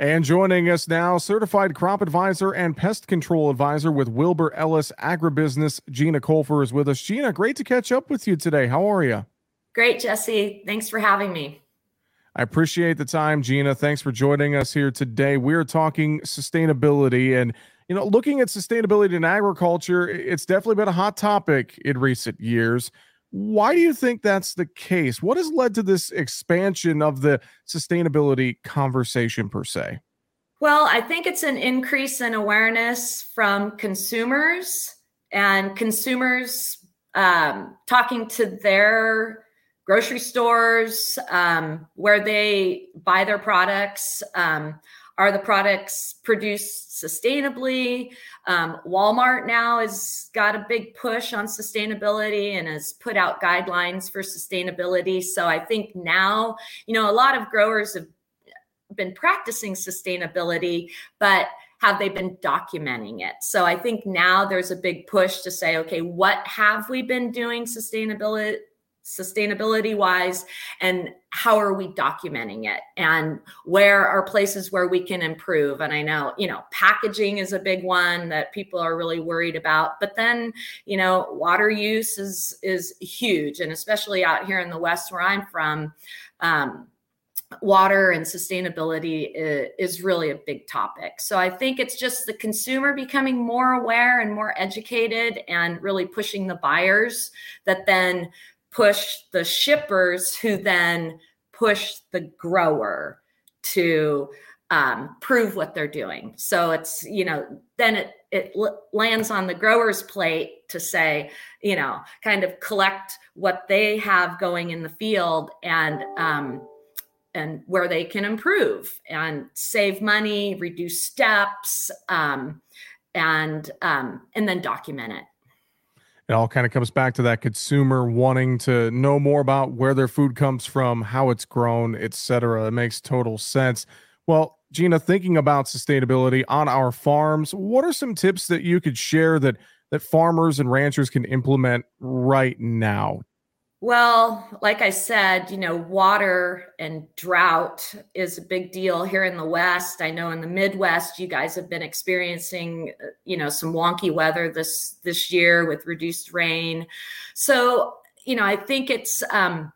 And joining us now, certified crop advisor and pest control advisor with Wilbur Ellis Agribusiness, Gina Colfer is with us. Gina, great to catch up with you today. How are you? Great, Jesse. Thanks for having me. I appreciate the time, Gina. Thanks for joining us here today. We're talking sustainability and you know, looking at sustainability in agriculture, it's definitely been a hot topic in recent years. Why do you think that's the case? What has led to this expansion of the sustainability conversation per se? Well, I think it's an increase in awareness from consumers and consumers um, talking to their grocery stores um, where they buy their products. Um, are the products produced sustainably? Um, Walmart now has got a big push on sustainability and has put out guidelines for sustainability. So I think now, you know, a lot of growers have been practicing sustainability, but have they been documenting it? So I think now there's a big push to say, okay, what have we been doing sustainability sustainability wise and how are we documenting it and where are places where we can improve and i know you know packaging is a big one that people are really worried about but then you know water use is is huge and especially out here in the west where i'm from um, water and sustainability is, really a big topic. So I think it's just the consumer becoming more aware and more educated and really pushing the buyers that then push the shippers who then push the grower to um, prove what they're doing. So it's, you know, then it, it lands on the grower's plate to say, you know, kind of collect what they have going in the field and, um, and where they can improve and save money, reduce steps, um, and um, and then document it it all kind of comes back to that consumer wanting to know more about where their food comes from, how it's grown, etc. It makes total sense. Well, Gina, thinking about sustainability on our farms, what are some tips that you could share that that farmers and ranchers can implement right now well, like I said, you know, water and drought is a big deal here in the West. I know in the Midwest, you guys have been experiencing, you know, some wonky weather this this year with reduced rain. So, you know, I think it's um,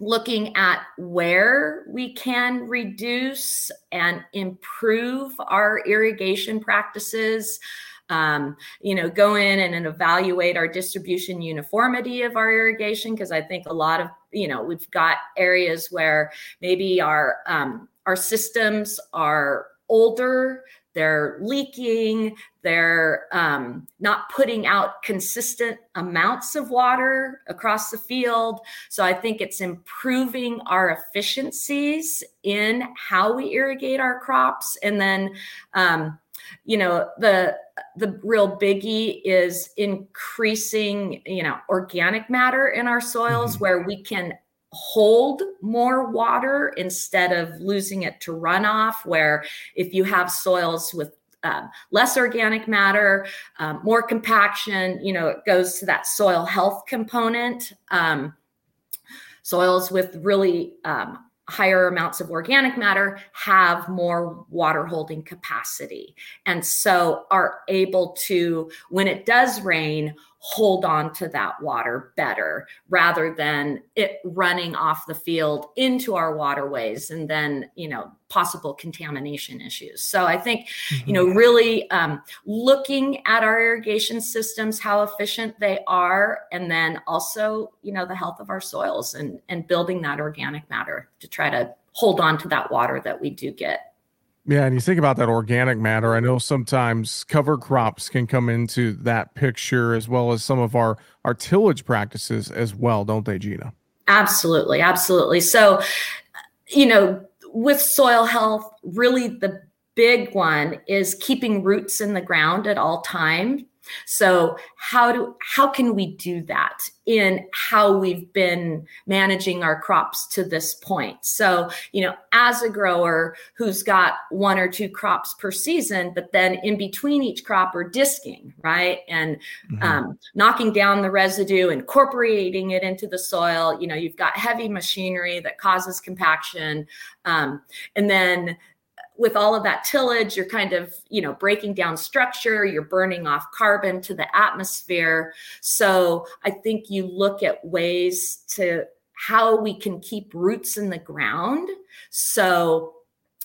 looking at where we can reduce and improve our irrigation practices um, you know, go in and, and evaluate our distribution uniformity of our irrigation because I think a lot of you know we've got areas where maybe our um, our systems are older they're leaking they're um, not putting out consistent amounts of water across the field. So i think it's improving our efficiencies in how we irrigate our crops. And then um, you know the the real biggie is increasing you know organic matter in our soils mm-hmm. where we can hold more water instead of losing it to runoff where if you have soils with um, less organic matter, um, more compaction. You know, it goes to that soil health component. Um, soils with really um, higher amounts of organic matter have more water holding capacity. And so are able to when it does rain hold on to that water better rather than it running off the field into our waterways and then you know possible contamination issues so i think mm-hmm. you know really um, looking at our irrigation systems how efficient they are and then also you know the health of our soils and and building that organic matter to try to hold on to that water that we do get yeah, and you think about that organic matter. I know sometimes cover crops can come into that picture as well as some of our our tillage practices as well, don't they, Gina? Absolutely, absolutely. So, you know, with soil health, really the big one is keeping roots in the ground at all time so how do how can we do that in how we've been managing our crops to this point? So, you know, as a grower who's got one or two crops per season, but then in between each crop are disking, right? And mm-hmm. um, knocking down the residue, incorporating it into the soil. You know, you've got heavy machinery that causes compaction. Um, and then with all of that tillage you're kind of you know breaking down structure you're burning off carbon to the atmosphere so i think you look at ways to how we can keep roots in the ground so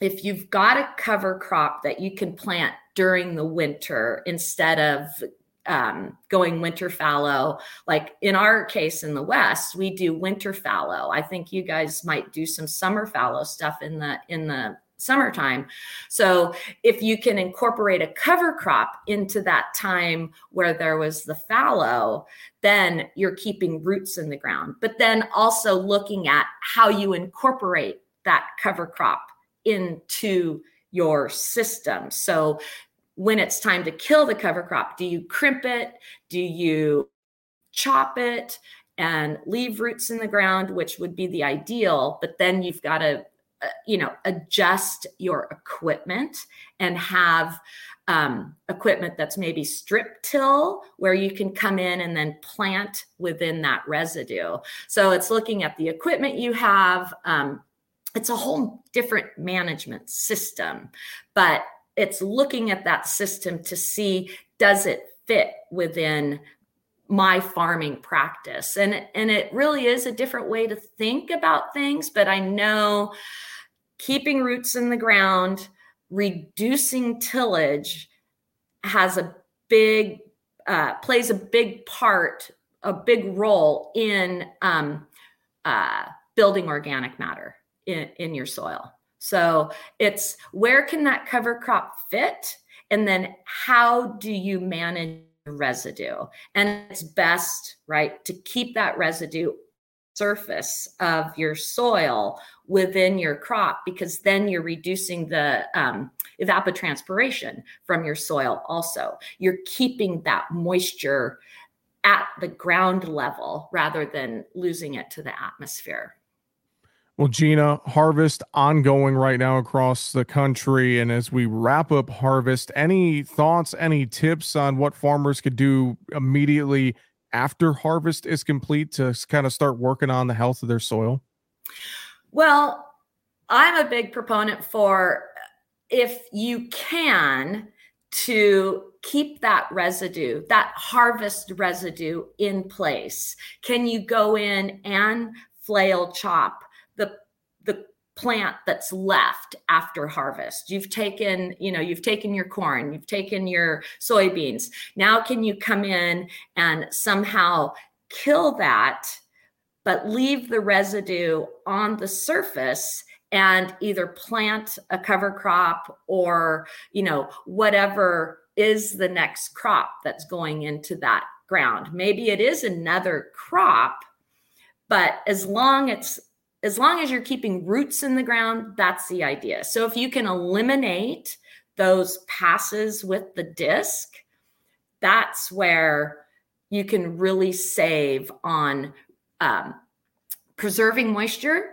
if you've got a cover crop that you can plant during the winter instead of um, going winter fallow. Like in our case in the West, we do winter fallow. I think you guys might do some summer fallow stuff in the in the summertime. So if you can incorporate a cover crop into that time where there was the fallow, then you're keeping roots in the ground. But then also looking at how you incorporate that cover crop into your system. So when it's time to kill the cover crop, do you crimp it? Do you chop it and leave roots in the ground, which would be the ideal? But then you've got to, uh, you know, adjust your equipment and have um, equipment that's maybe strip till, where you can come in and then plant within that residue. So it's looking at the equipment you have. Um, it's a whole different management system, but it's looking at that system to see does it fit within my farming practice and and it really is a different way to think about things but i know keeping roots in the ground reducing tillage has a big uh, plays a big part a big role in um, uh, building organic matter in, in your soil so it's where can that cover crop fit? And then how do you manage residue? And it's best, right, to keep that residue surface of your soil within your crop because then you're reducing the um, evapotranspiration from your soil also you're keeping that moisture at the ground level rather than losing it to the atmosphere well, Gina, harvest ongoing right now across the country. And as we wrap up harvest, any thoughts, any tips on what farmers could do immediately after harvest is complete to kind of start working on the health of their soil? Well, I'm a big proponent for uh, if you can to keep that residue, that harvest residue in place. Can you go in and flail chop the the plant that's left after harvest. You've taken you know you've taken your corn you've taken your soybeans. Now can you come in and somehow kill that but leave the residue on the surface and either plant a cover crop or you know whatever is the next crop that's going into that ground? Maybe it is another crop but as long as as long as you're keeping roots in the ground, that's the idea. So if you can eliminate those passes with the disc, that's where you can really save on um, preserving moisture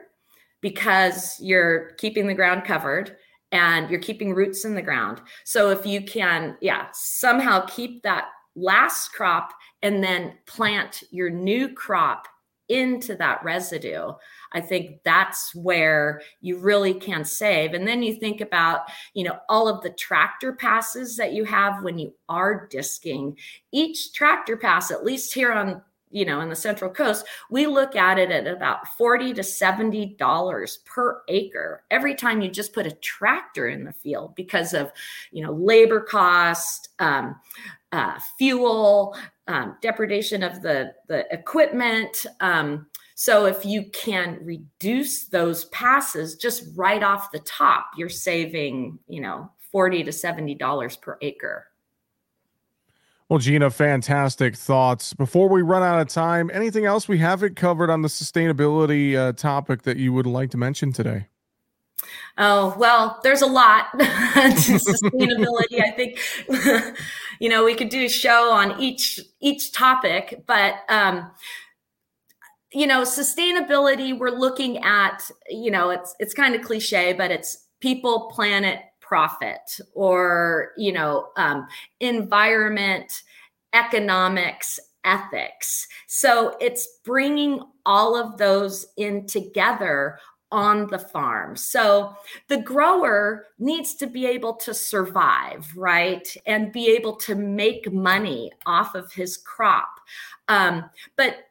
because you're keeping the ground covered and you're keeping roots in the ground. So if you can, yeah, somehow keep that last crop and then plant your new crop into that residue, I think that's where you really can save. And then you think about, you know, all of the tractor passes that you have when you are disking. Each tractor pass, at least here on you know in the central coast we look at it at about 40 to 70 dollars per acre every time you just put a tractor in the field because of you know labor cost um, uh, fuel um, depredation of the the equipment um, so if you can reduce those passes just right off the top, you're saving, you know, 40 to 70 dollars per acre. Well, Gina, fantastic thoughts. Before we run out of time, anything else we haven't covered on the sustainability uh, topic that you would like to mention today? Oh, well, there's a lot to sustainability. I think, you know, we could do a show on each each topic, but um, you know sustainability we're looking at you know it's it's kind of cliche but it's people planet profit or you know um, environment economics ethics so it's bringing all of those in together on the farm. So the grower needs to be able to survive, right? And be able to make money off of his crop. Um, but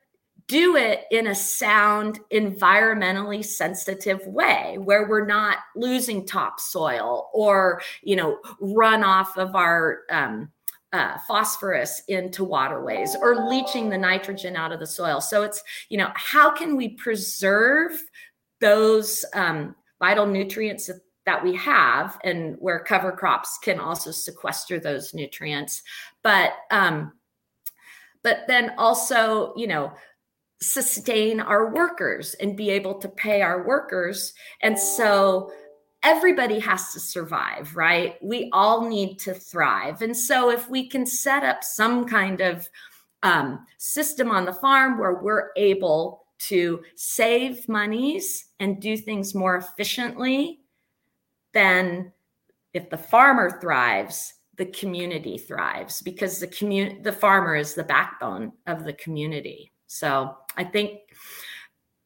do it in a sound, environmentally sensitive way where we're not losing topsoil or, you know, runoff of our um, uh, phosphorus into waterways or leaching the nitrogen out of the soil. So it's, you know, how can we preserve those um, vital nutrients that we have and where cover crops can also sequester those nutrients but um, but then also you know sustain our workers and be able to pay our workers. And so everybody has to survive right? We all need to thrive. And so if we can set up some kind of um, system on the farm where we're able to save monies and do things more efficiently, then if the farmer thrives, the community thrives because the community the farmer is the backbone of the community. So I think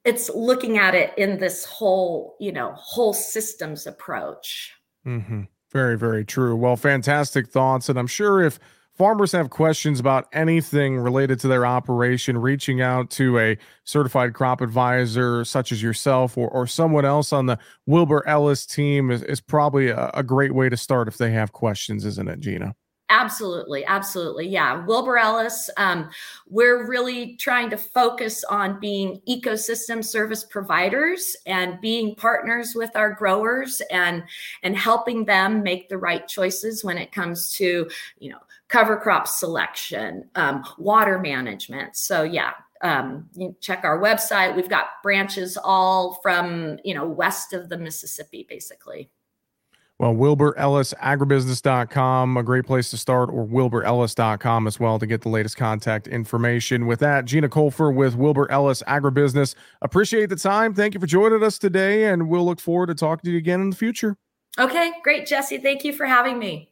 it's looking at it in this whole, you know, whole systems approach. Mm-hmm. Very, very true. Well, fantastic thoughts. And I'm sure if farmers have questions about anything related to their operation, reaching out to a certified crop advisor such as yourself or, or someone else on the Wilbur Ellis team is, is probably a, a great way to start if they have questions, isn't it, Gina? Absolutely, absolutely. Yeah. Wilbur Ellis, um, we're really trying to focus on being ecosystem service providers and being partners with our growers and and helping them make the right choices when it comes to, you know, cover crop selection, um, water management. So yeah, um, check our website. We've got branches all from you know west of the Mississippi, basically. Well, Wilbur Ellis agribusiness.com, a great place to start, or wilburellis.com as well to get the latest contact information. With that, Gina Colfer with Wilbur Ellis Agribusiness. Appreciate the time. Thank you for joining us today, and we'll look forward to talking to you again in the future. Okay, great, Jesse. Thank you for having me.